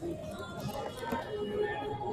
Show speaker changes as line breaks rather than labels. Thank you.